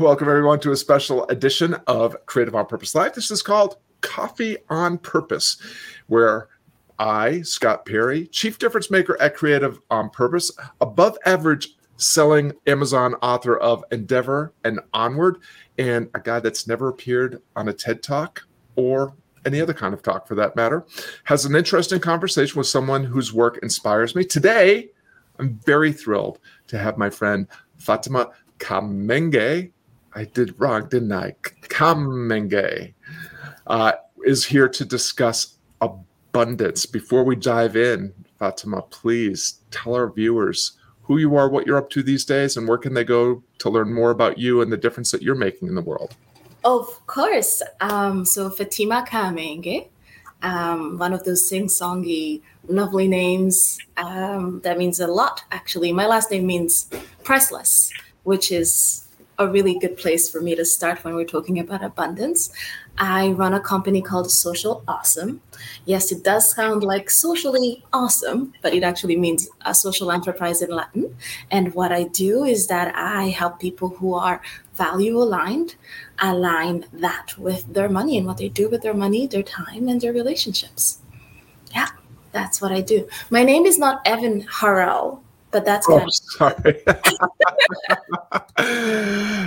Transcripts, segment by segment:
Welcome, everyone, to a special edition of Creative on Purpose Live. This is called Coffee on Purpose, where I, Scott Perry, Chief Difference Maker at Creative on Purpose, above average selling Amazon author of Endeavor and Onward, and a guy that's never appeared on a TED Talk or any other kind of talk for that matter, has an interesting conversation with someone whose work inspires me. Today, I'm very thrilled to have my friend Fatima Kamenge I did wrong, didn't I? Kamenge uh, is here to discuss abundance. Before we dive in, Fatima, please tell our viewers who you are, what you're up to these days, and where can they go to learn more about you and the difference that you're making in the world. Of course. Um, so Fatima Kamenge, um, one of those sing-songy, lovely names. Um, that means a lot, actually. My last name means priceless, which is a really good place for me to start when we're talking about abundance. I run a company called Social Awesome. Yes, it does sound like socially awesome, but it actually means a social enterprise in Latin. And what I do is that I help people who are value aligned align that with their money and what they do with their money, their time, and their relationships. Yeah, that's what I do. My name is not Evan Harrell but that's oh, kind sorry.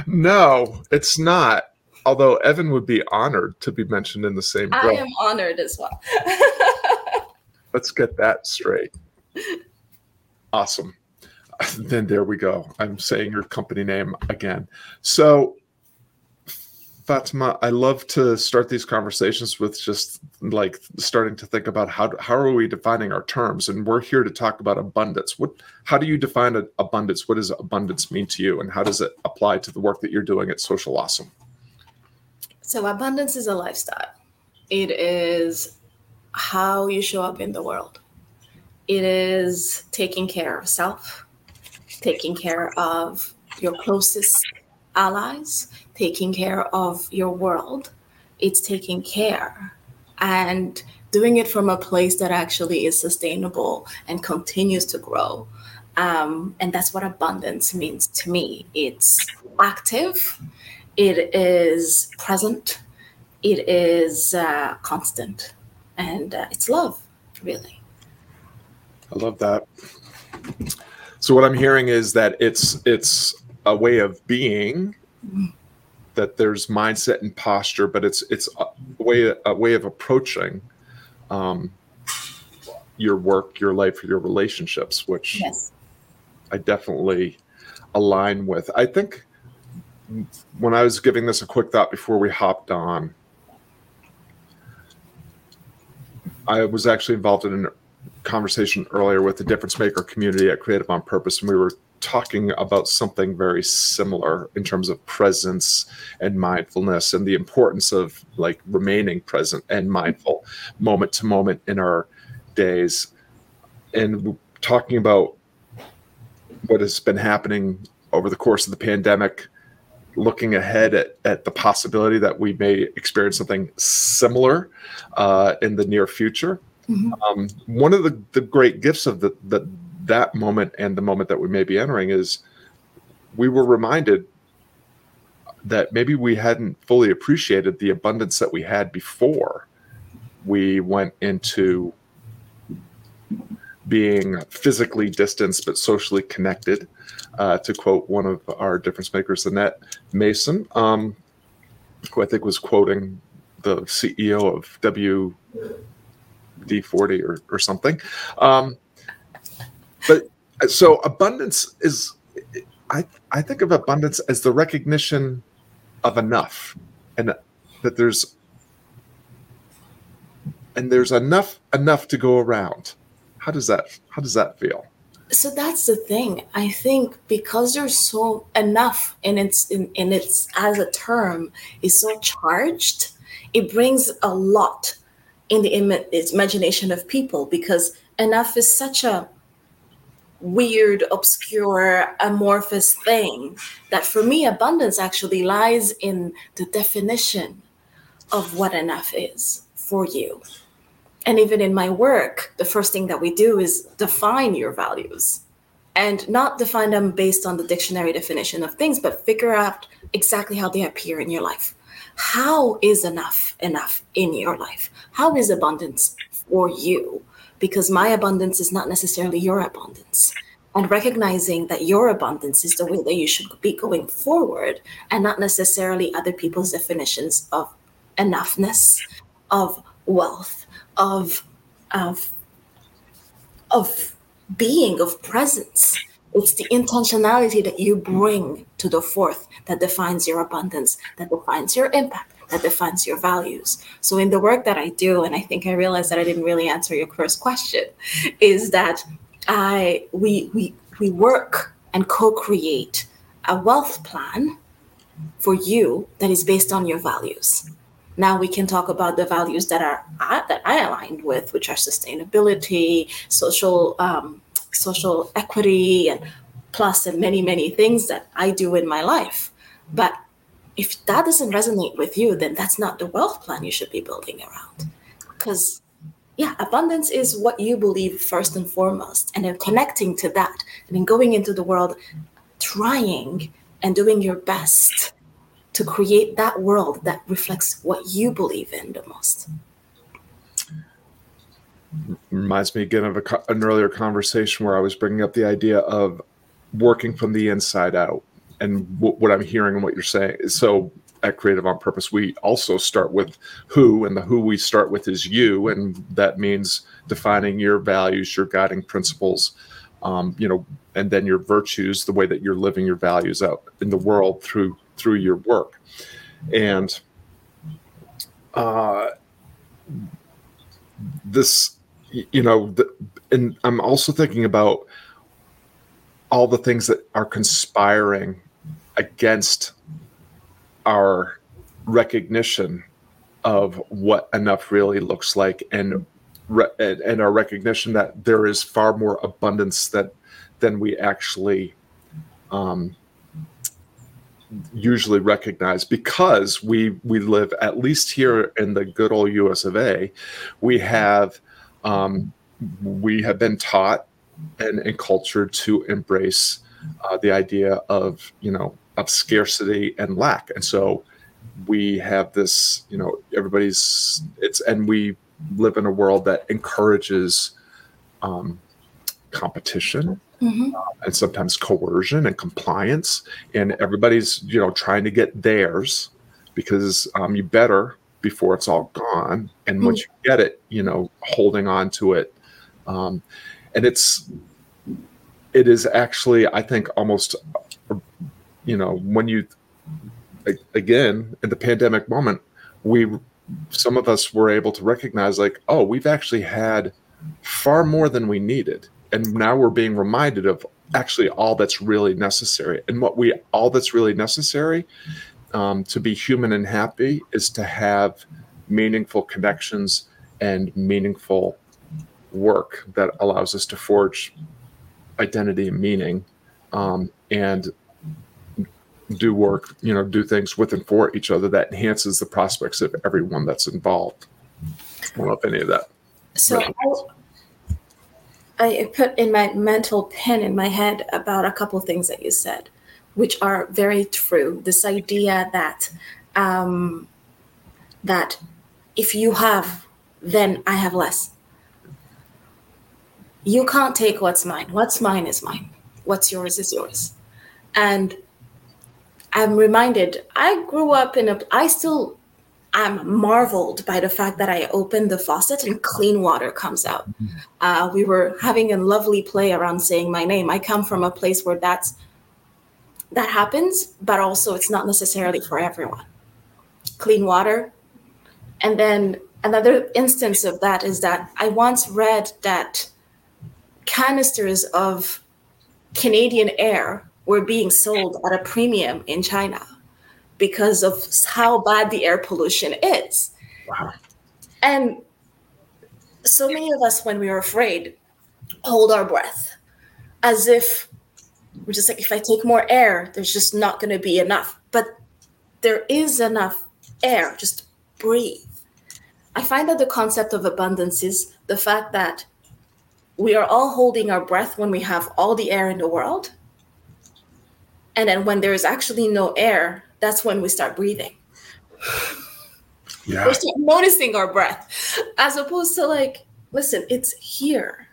no, it's not. Although Evan would be honored to be mentioned in the same breath. I am honored as well. Let's get that straight. Awesome. Then there we go. I'm saying your company name again. So Fatima, I love to start these conversations with just like starting to think about how how are we defining our terms, and we're here to talk about abundance. What, how do you define abundance? What does abundance mean to you, and how does it apply to the work that you're doing at Social Awesome? So, abundance is a lifestyle. It is how you show up in the world. It is taking care of self, taking care of your closest allies, taking care of your world. It's taking care and doing it from a place that actually is sustainable and continues to grow. Um, and that's what abundance means to me. It's active, it is present, it is uh, constant, and uh, it's love, really. I love that. So what I'm hearing is that it's it's a way of being that there's mindset and posture, but it's it's a way a way of approaching um, your work, your life, your relationships, which yes. I definitely align with. I think when I was giving this a quick thought before we hopped on, I was actually involved in a conversation earlier with the difference maker community at Creative on Purpose, and we were talking about something very similar in terms of presence and mindfulness and the importance of like remaining present and mindful moment to moment in our days and talking about what has been happening over the course of the pandemic looking ahead at, at the possibility that we may experience something similar uh, in the near future mm-hmm. um, one of the, the great gifts of the, the that moment and the moment that we may be entering is we were reminded that maybe we hadn't fully appreciated the abundance that we had before we went into being physically distanced but socially connected. Uh, to quote one of our difference makers, Annette Mason, um, who I think was quoting the CEO of WD40 or, or something. Um, so abundance is I I think of abundance as the recognition of enough and that there's and there's enough enough to go around. How does that how does that feel? So that's the thing. I think because there's so enough and its in, in its as a term is so charged, it brings a lot in the Im- imagination of people because enough is such a weird, obscure, amorphous thing. That for me, abundance actually lies in the definition of what enough is for you. And even in my work, the first thing that we do is define your values. and not define them based on the dictionary definition of things, but figure out exactly how they appear in your life. How is enough enough in your life? How is abundance for you? Because my abundance is not necessarily your abundance. And recognizing that your abundance is the way that you should be going forward and not necessarily other people's definitions of enoughness, of wealth, of of of being, of presence. It's the intentionality that you bring to the forth that defines your abundance, that defines your impact, that defines your values. So in the work that I do, and I think I realized that I didn't really answer your first question, is that I we we we work and co-create a wealth plan for you that is based on your values. Now we can talk about the values that are that I aligned with, which are sustainability, social um, social equity, and plus and many many things that I do in my life. But if that doesn't resonate with you, then that's not the wealth plan you should be building around. Because yeah, abundance is what you believe first and foremost, and then connecting to that, and then going into the world, trying and doing your best to create that world that reflects what you believe in the most. Reminds me again of a, an earlier conversation where I was bringing up the idea of working from the inside out. And w- what I'm hearing and what you're saying so at Creative on Purpose, we also start with who, and the who we start with is you. And that means defining your values, your guiding principles, um, you know, and then your virtues, the way that you're living your values out in the world through through your work. And uh, this, you know, the, and I'm also thinking about all the things that are conspiring against our recognition of what enough really looks like and and our recognition that there is far more abundance that than we actually um, usually recognize. Because we we live at least here in the good old US of A, we have um, we have been taught and, and cultured to embrace uh, the idea of you know of scarcity and lack, and so we have this you know everybody's it's and we live in a world that encourages um, competition mm-hmm. uh, and sometimes coercion and compliance and everybody's you know trying to get theirs because um, you better before it's all gone and mm-hmm. once you get it you know holding on to it um, and it's it is actually i think almost you know when you again in the pandemic moment we some of us were able to recognize like oh we've actually had far more than we needed. And now we're being reminded of actually all that's really necessary. And what we all that's really necessary um, to be human and happy is to have meaningful connections and meaningful work that allows us to forge identity and meaning um, and do work you know do things with and for each other that enhances the prospects of everyone that's involved i don't know if any of that so I put in my mental pen in my head about a couple of things that you said, which are very true. This idea that um, that if you have, then I have less. You can't take what's mine. What's mine is mine. What's yours is yours. And I'm reminded. I grew up in a. I still I'm marveled by the fact that I opened the faucet and clean water comes out. Mm-hmm. Uh, we were having a lovely play around saying my name. I come from a place where that's that happens, but also it's not necessarily for everyone. Clean water. And then another instance of that is that I once read that canisters of Canadian air were being sold at a premium in China because of how bad the air pollution is. Wow. And so many of us, when we are afraid, hold our breath as if we're just like, if I take more air, there's just not going to be enough. But there is enough air, just breathe. I find that the concept of abundance is the fact that we are all holding our breath when we have all the air in the world. And then when there is actually no air, that's when we start breathing. Yeah. We start noticing our breath, as opposed to like, listen, it's here.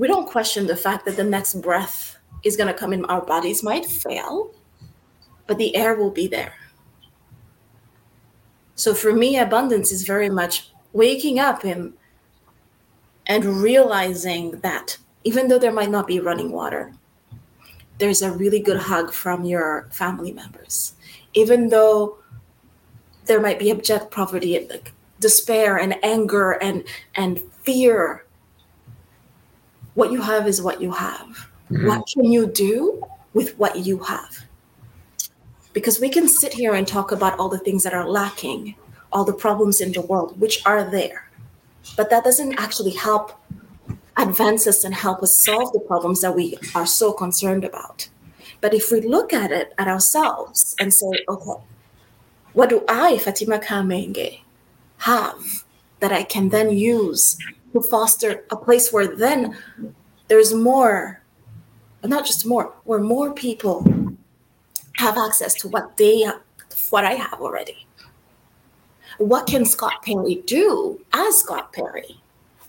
We don't question the fact that the next breath is going to come in. Our bodies might fail, but the air will be there. So for me, abundance is very much waking up and and realizing that even though there might not be running water, there's a really good hug from your family members. Even though there might be abject poverty, like despair and anger and and fear. What you have is what you have. Mm-hmm. What can you do with what you have? Because we can sit here and talk about all the things that are lacking, all the problems in the world, which are there. But that doesn't actually help advance us and help us solve the problems that we are so concerned about. But if we look at it at ourselves and say, okay, what do I, Fatima Kamenge, have that I can then use to foster a place where then there's more, not just more, where more people have access to what they what I have already. What can Scott Perry do as Scott Perry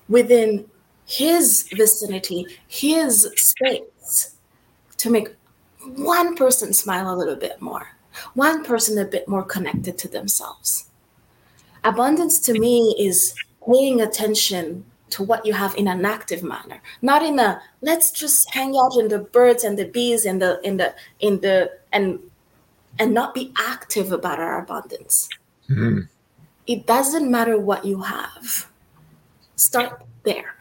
within his vicinity, his space to make one person smile a little bit more? one person a bit more connected to themselves. Abundance to me is paying attention to what you have in an active manner, not in a let's just hang out in the birds and the bees and the in the in the and and not be active about our abundance. Mm-hmm. It doesn't matter what you have. Start there.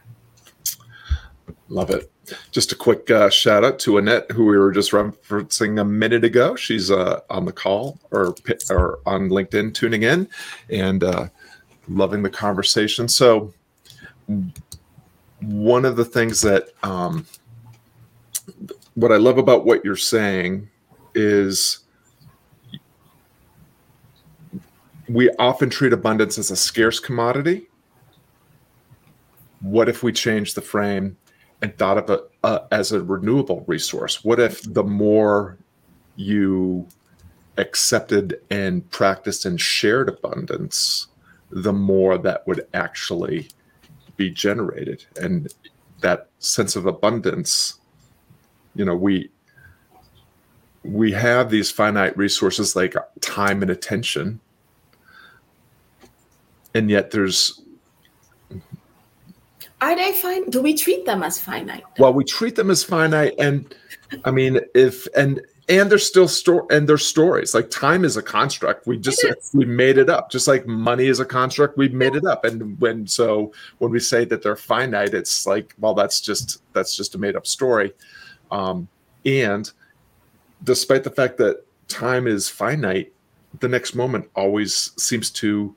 Love it. Just a quick uh, shout out to Annette, who we were just referencing a minute ago. She's uh, on the call or or on LinkedIn, tuning in and uh, loving the conversation. So, one of the things that um, what I love about what you're saying is we often treat abundance as a scarce commodity. What if we change the frame and thought of it uh, as a renewable resource? What if the more you accepted and practiced and shared abundance, the more that would actually be generated? And that sense of abundance, you know, we we have these finite resources like time and attention and yet there's are they fine? Do we treat them as finite? Well, we treat them as finite, and I mean, if and and there's still store and there's stories like time is a construct. We just we made it up, just like money is a construct. We made it up, and when so when we say that they're finite, it's like well, that's just that's just a made up story. Um, and despite the fact that time is finite, the next moment always seems to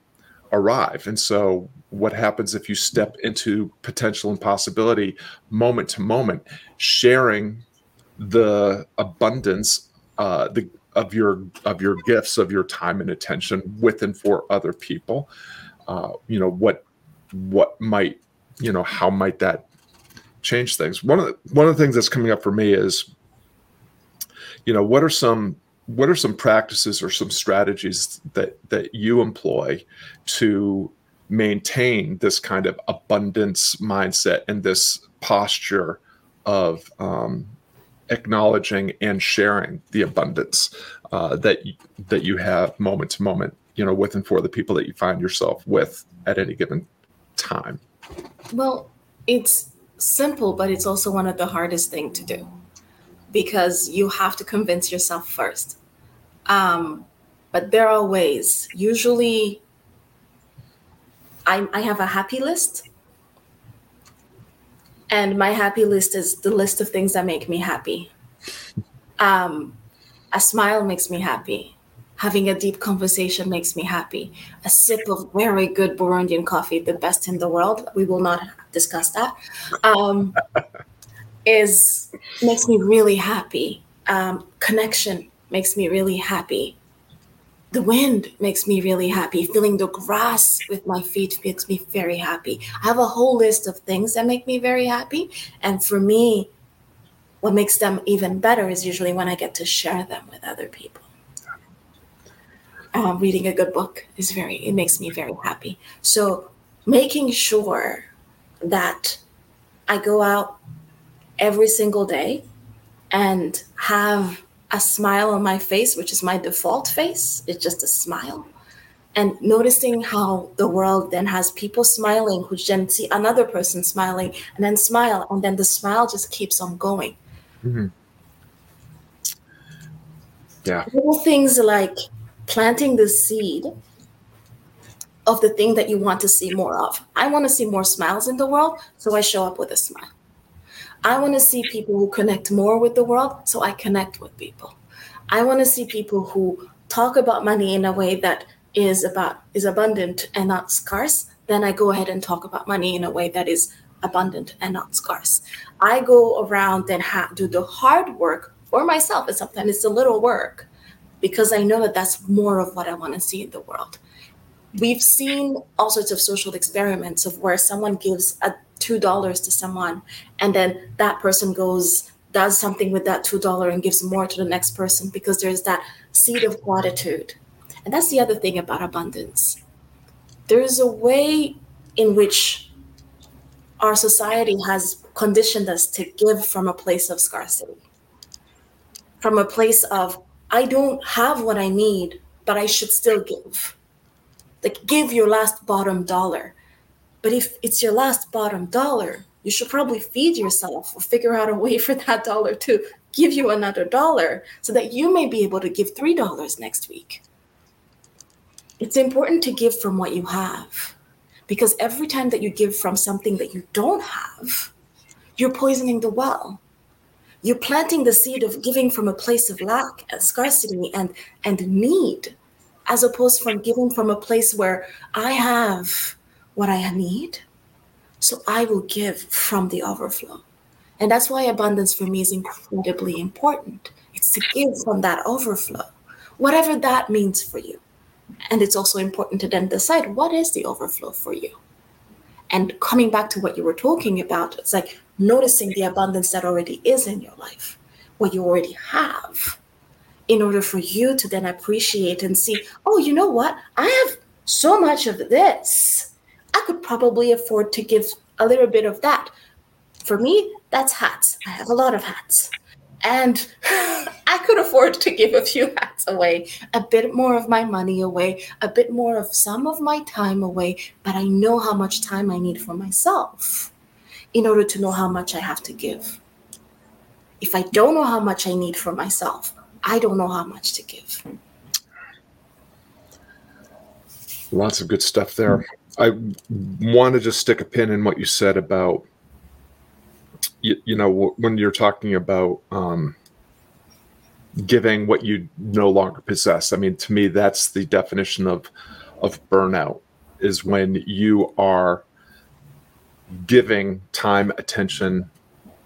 arrive. And so, what happens if you step into potential and possibility moment to moment, sharing the abundance uh, the, of your of your gifts, of your time and attention with and for other people? Uh, you know what what might you know how might that change things? One of the, one of the things that's coming up for me is you know what are some what are some practices or some strategies that that you employ to maintain this kind of abundance mindset and this posture of um, acknowledging and sharing the abundance uh, that that you have moment to moment, you know, with and for the people that you find yourself with at any given time. Well, it's simple, but it's also one of the hardest thing to do because you have to convince yourself first. Um, but there are ways. Usually, I, I have a happy list. And my happy list is the list of things that make me happy. Um, a smile makes me happy. Having a deep conversation makes me happy. A sip of very good Burundian coffee, the best in the world, we will not discuss that. Um, is makes me really happy. Um, connection makes me really happy. the wind makes me really happy. Feeling the grass with my feet makes me very happy. I have a whole list of things that make me very happy. And for me, what makes them even better is usually when I get to share them with other people. Um, reading a good book is very, it makes me very happy. So making sure that I go out every single day and have a smile on my face, which is my default face. It's just a smile. And noticing how the world then has people smiling who then see another person smiling and then smile, and then the smile just keeps on going. Mm-hmm. Yeah. Little things like planting the seed of the thing that you want to see more of. I want to see more smiles in the world, so I show up with a smile. I want to see people who connect more with the world, so I connect with people. I want to see people who talk about money in a way that is about is abundant and not scarce. Then I go ahead and talk about money in a way that is abundant and not scarce. I go around and ha- do the hard work for myself, and sometimes it's a little work because I know that that's more of what I want to see in the world. We've seen all sorts of social experiments of where someone gives a two dollars to someone and then that person goes does something with that two dollar and gives more to the next person because there's that seed of gratitude. And that's the other thing about abundance. There's a way in which our society has conditioned us to give from a place of scarcity from a place of i don't have what i need but i should still give. Like give your last bottom dollar but if it's your last bottom dollar, you should probably feed yourself or figure out a way for that dollar to give you another dollar so that you may be able to give $3 next week. It's important to give from what you have because every time that you give from something that you don't have, you're poisoning the well. You're planting the seed of giving from a place of lack and scarcity and, and need, as opposed from giving from a place where I have what I need. So I will give from the overflow. And that's why abundance for me is incredibly important. It's to give from that overflow, whatever that means for you. And it's also important to then decide what is the overflow for you. And coming back to what you were talking about, it's like noticing the abundance that already is in your life, what you already have, in order for you to then appreciate and see, oh, you know what? I have so much of this I could probably afford to give a little bit of that. For me, that's hats. I have a lot of hats. And I could afford to give a few hats away, a bit more of my money away, a bit more of some of my time away, but I know how much time I need for myself in order to know how much I have to give. If I don't know how much I need for myself, I don't know how much to give. Lots of good stuff there. I want to just stick a pin in what you said about you, you know when you're talking about um, giving what you no longer possess. I mean, to me, that's the definition of of burnout is when you are giving time, attention,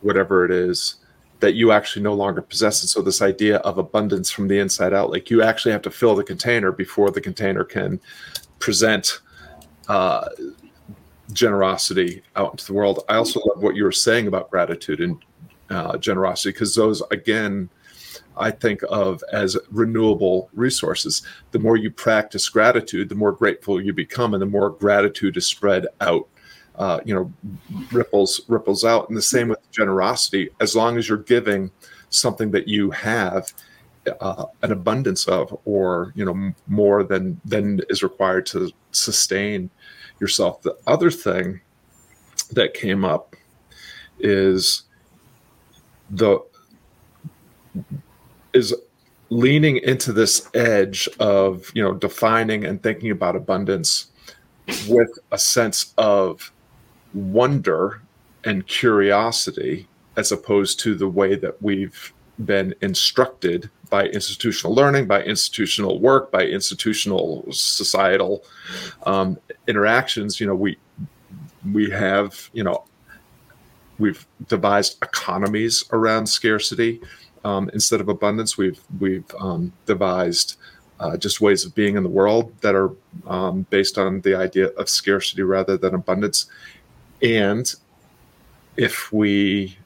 whatever it is that you actually no longer possess. And so this idea of abundance from the inside out, like you actually have to fill the container before the container can present uh, generosity out into the world. I also love what you were saying about gratitude and uh, generosity because those, again, I think of as renewable resources. The more you practice gratitude, the more grateful you become, and the more gratitude is spread out. Uh, you know, ripples ripples out. And the same with generosity. As long as you're giving something that you have uh, an abundance of, or you know, more than than is required to sustain yourself. The other thing that came up is the is leaning into this edge of you know defining and thinking about abundance with a sense of wonder and curiosity as opposed to the way that we've been instructed by institutional learning, by institutional work, by institutional societal um, interactions. You know, we we have you know we've devised economies around scarcity um, instead of abundance. We've we've um, devised uh, just ways of being in the world that are um, based on the idea of scarcity rather than abundance. And if we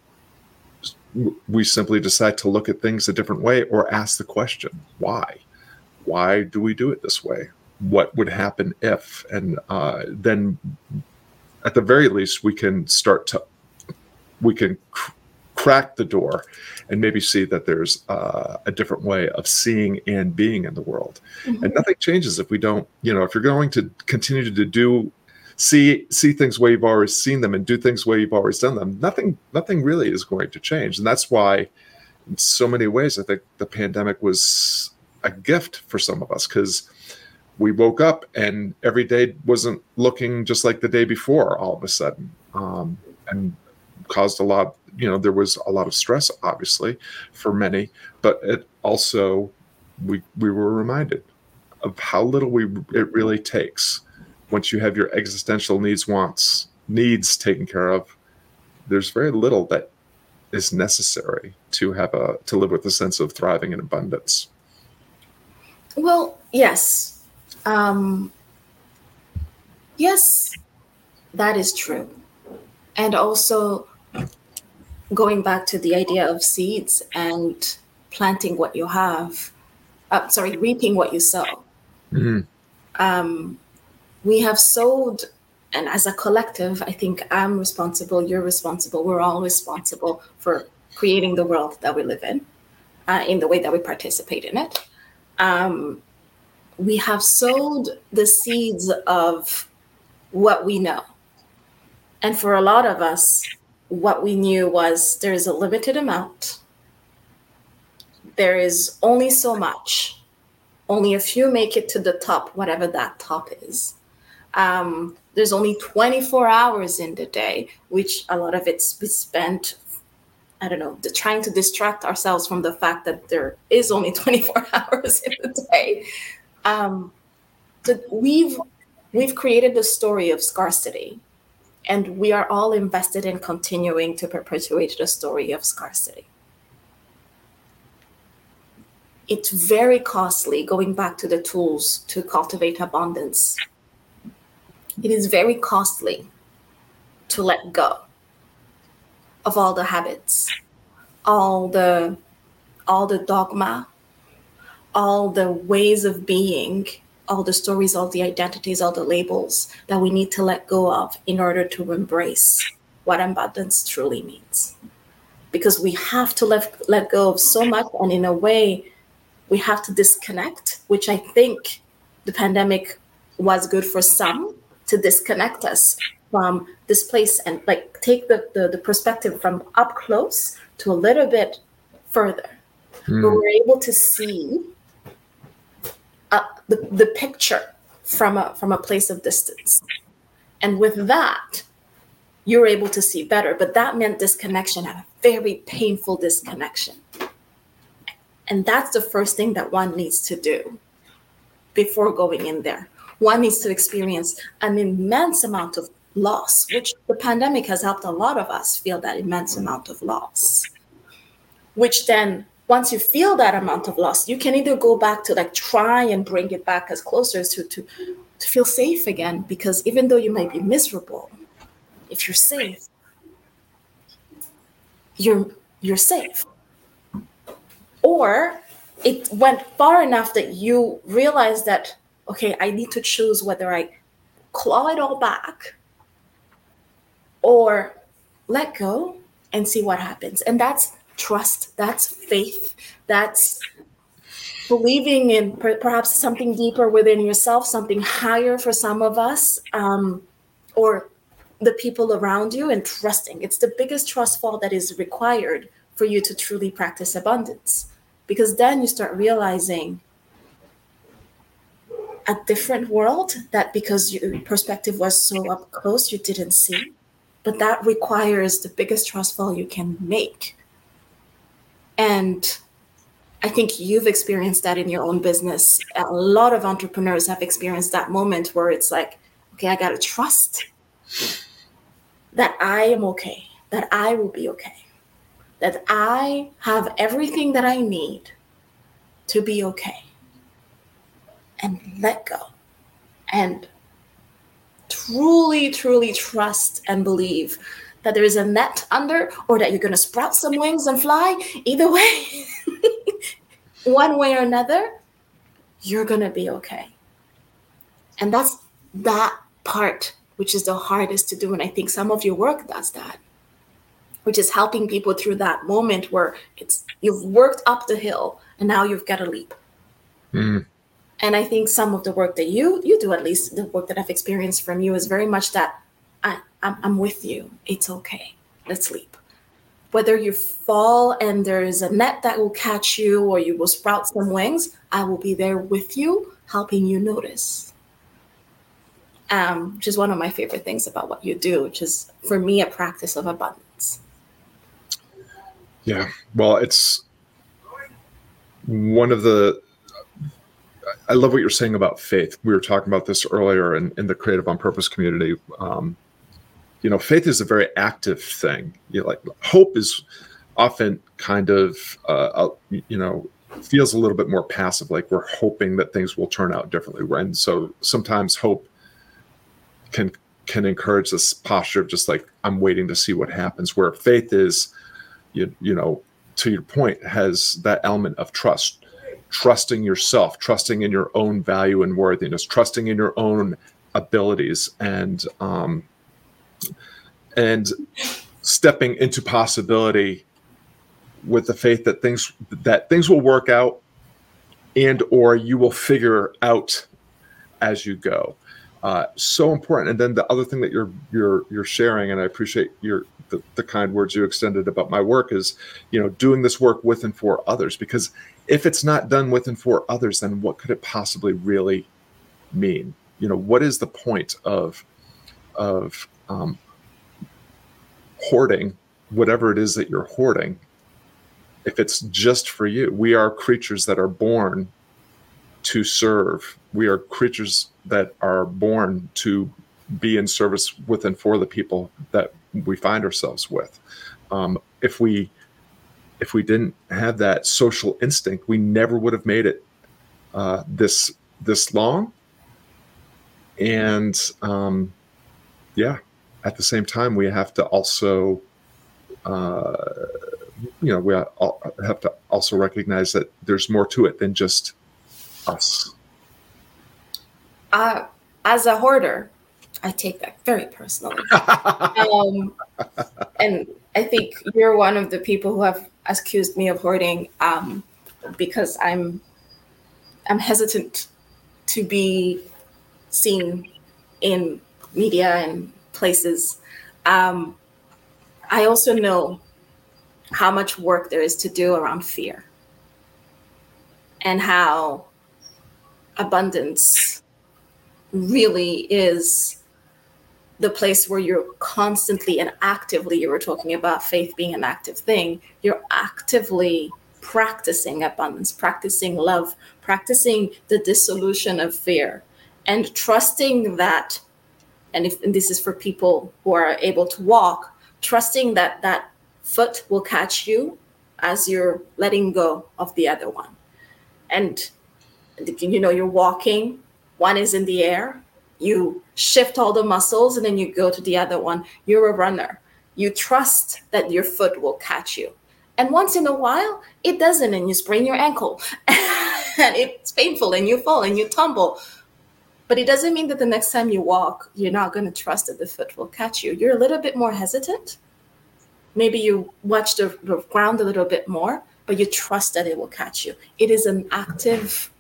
we simply decide to look at things a different way or ask the question why? Why do we do it this way? What would happen if? And uh, then at the very least we can start to we can cr- crack the door and maybe see that there's uh, a different way of seeing and being in the world. Mm-hmm. and nothing changes if we don't you know if you're going to continue to do see see things where you've already seen them and do things where you've always done them nothing nothing really is going to change. And that's why in so many ways i think the pandemic was a gift for some of us because we woke up and every day wasn't looking just like the day before all of a sudden um, and caused a lot you know there was a lot of stress obviously for many but it also we we were reminded of how little we it really takes once you have your existential needs wants needs taken care of there's very little that is necessary to have a to live with a sense of thriving and abundance. Well yes. Um yes that is true. And also going back to the idea of seeds and planting what you have uh, sorry reaping what you sow. Mm-hmm. um, we have sold and as a collective i think i'm responsible you're responsible we're all responsible for creating the world that we live in uh, in the way that we participate in it. Um, we have sowed the seeds of what we know. And for a lot of us what we knew was there is a limited amount. There is only so much. Only a few make it to the top whatever that top is um, there's only 24 hours in the day, which a lot of it's spent, I don't know, trying to distract ourselves from the fact that there is only 24 hours in the day. Um, so we've we've created the story of scarcity, and we are all invested in continuing to perpetuate the story of scarcity. It's very costly going back to the tools to cultivate abundance it is very costly to let go of all the habits, all the all the dogma, all the ways of being, all the stories, all the identities, all the labels that we need to let go of in order to embrace what abundance truly means. Because we have to let, let go of so much, and in a way, we have to disconnect, which I think the pandemic was good for some to disconnect us from this place and like take the, the, the perspective from up close to a little bit further. Mm. we're able to see uh, the, the picture from a from a place of distance. And with that you're able to see better but that meant disconnection a very painful disconnection. And that's the first thing that one needs to do before going in there one needs to experience an immense amount of loss, which the pandemic has helped a lot of us feel that immense amount of loss. Which then, once you feel that amount of loss, you can either go back to like try and bring it back as closer to, to, to feel safe again, because even though you might be miserable, if you're safe, you're you're safe. Or it went far enough that you realize that okay, I need to choose whether I claw it all back or let go and see what happens. And that's trust, that's faith, that's believing in per- perhaps something deeper within yourself, something higher for some of us, um, or the people around you, and trusting. It's the biggest trust fall that is required for you to truly practice abundance. Because then you start realizing a different world that because your perspective was so up close you didn't see. But that requires the biggest trust fall you can make. And i think you've experienced that in your own business. A lot of entrepreneurs have experienced that moment where it's like okay i got to trust that i am okay that i will be okay that i have everything that i need to be okay and let go and truly, truly trust and believe that there is a net under or that you're going to sprout some wings and fly. Either way, one way or another, you're going to be okay. And that's that part, which is the hardest to do. And I think some of your work does that, which is helping people through that moment where it's you've worked up the hill and now you've got to leap. Mm. And I think some of the work that you you do, at least the work that I've experienced from you, is very much that I, I'm, I'm with you. It's okay. Let's leap. Whether you fall and there is a net that will catch you or you will sprout some wings, I will be there with you, helping you notice. Um, which is one of my favorite things about what you do, which is for me a practice of abundance. Yeah. Well, it's one of the I love what you're saying about faith. We were talking about this earlier in, in the Creative on Purpose community. Um, you know, faith is a very active thing. You know, like hope is often kind of, uh, you know, feels a little bit more passive, like we're hoping that things will turn out differently. And so sometimes hope can can encourage this posture of just like I'm waiting to see what happens. Where faith is, you you know, to your point, has that element of trust trusting yourself, trusting in your own value and worthiness, trusting in your own abilities, and um, and stepping into possibility with the faith that things that things will work out, and or you will figure out as you go. Uh, so important. And then the other thing that you're you're you're sharing, and I appreciate your the, the kind words you extended about my work is, you know, doing this work with and for others because if it's not done with and for others, then what could it possibly really mean? You know, what is the point of of um, hoarding whatever it is that you're hoarding if it's just for you? We are creatures that are born to serve. We are creatures that are born to be in service with and for the people that we find ourselves with. Um, if we if we didn't have that social instinct, we never would have made it uh, this this long. And um, yeah, at the same time, we have to also, uh, you know, we have to also recognize that there's more to it than just us. Uh, as a hoarder, I take that very personally. um, and I think you're one of the people who have accused me of hoarding um, because I'm I'm hesitant to be seen in media and places. Um, I also know how much work there is to do around fear and how abundance really is the place where you're constantly and actively, you were talking about faith being an active thing, you're actively practicing abundance, practicing love, practicing the dissolution of fear, and trusting that. And if and this is for people who are able to walk, trusting that that foot will catch you as you're letting go of the other one. And you know, you're walking, one is in the air, you shift all the muscles and then you go to the other one. You're a runner. You trust that your foot will catch you. And once in a while, it doesn't, and you sprain your ankle. and it's painful, and you fall and you tumble. But it doesn't mean that the next time you walk, you're not going to trust that the foot will catch you. You're a little bit more hesitant. Maybe you watch the, the ground a little bit more, but you trust that it will catch you. It is an active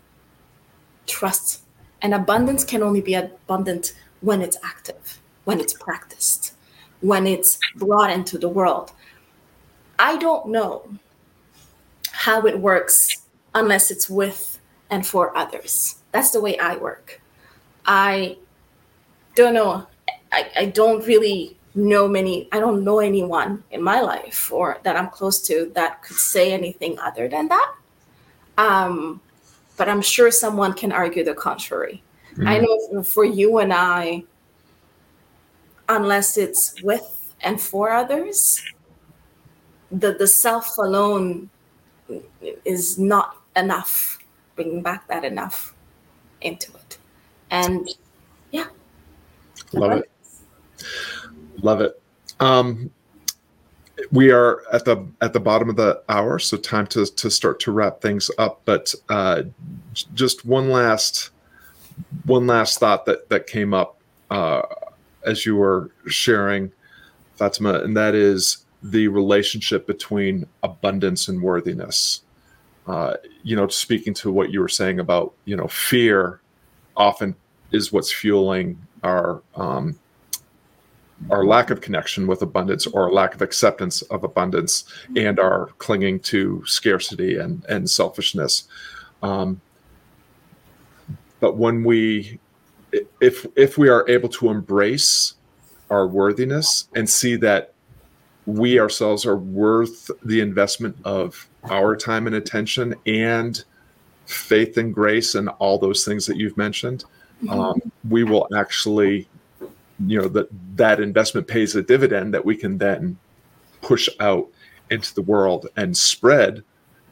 trust and abundance can only be abundant when it's active, when it's practiced, when it's brought into the world. I don't know how it works unless it's with and for others. That's the way I work. I don't know. I, I don't really know many, I don't know anyone in my life or that I'm close to that could say anything other than that. Um, but I'm sure someone can argue the contrary. Mm. I know for you and I, unless it's with and for others, the, the self alone is not enough. Bringing back that enough. into it. And yeah. Love it. Love it. Um, we are at the at the bottom of the hour, so time to to start to wrap things up. But uh, just one last one last thought that that came up uh, as you were sharing, Fatima, and that is the relationship between abundance and worthiness. Uh, you know, speaking to what you were saying about you know fear, often is what's fueling our um, our lack of connection with abundance or lack of acceptance of abundance and our clinging to scarcity and, and selfishness. Um, but when we, if, if we are able to embrace our worthiness and see that we ourselves are worth the investment of our time and attention and faith and grace and all those things that you've mentioned, mm-hmm. um, we will actually you know that that investment pays a dividend that we can then push out into the world and spread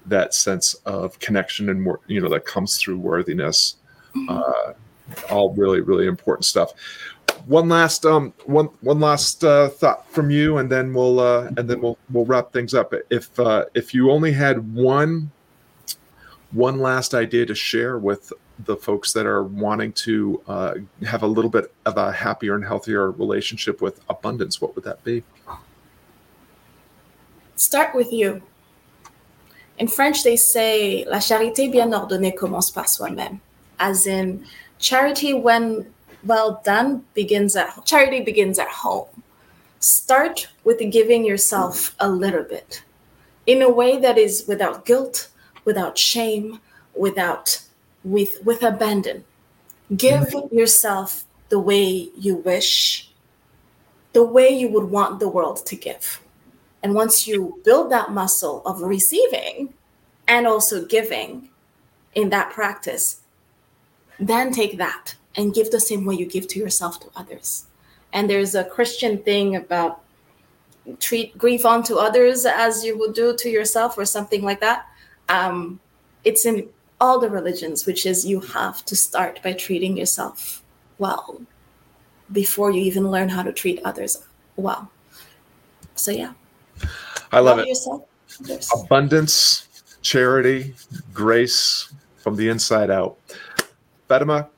that sense of connection and you know that comes through worthiness mm-hmm. uh, all really really important stuff one last um one one last uh, thought from you and then we'll uh and then we'll we'll wrap things up if uh if you only had one one last idea to share with the folks that are wanting to uh, have a little bit of a happier and healthier relationship with abundance, what would that be? Start with you. In French, they say, La charité bien ordonnée commence par soi-même. As in, charity, when well done, begins at charity begins at home. Start with giving yourself a little bit in a way that is without guilt, without shame, without with with abandon. Give mm-hmm. yourself the way you wish, the way you would want the world to give. And once you build that muscle of receiving and also giving in that practice, then take that and give the same way you give to yourself to others. And there's a Christian thing about treat grief onto others as you would do to yourself or something like that. Um, it's in all the religions, which is you have to start by treating yourself well before you even learn how to treat others well. So yeah. I love, love it. Yourself, Abundance, charity, grace from the inside out. Fatima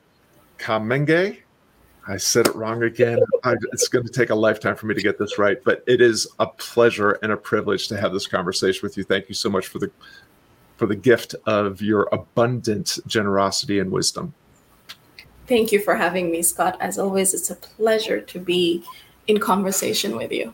Kamenge. I said it wrong again. I, it's going to take a lifetime for me to get this right, but it is a pleasure and a privilege to have this conversation with you. Thank you so much for the for the gift of your abundant generosity and wisdom. Thank you for having me, Scott. As always, it's a pleasure to be in conversation with you.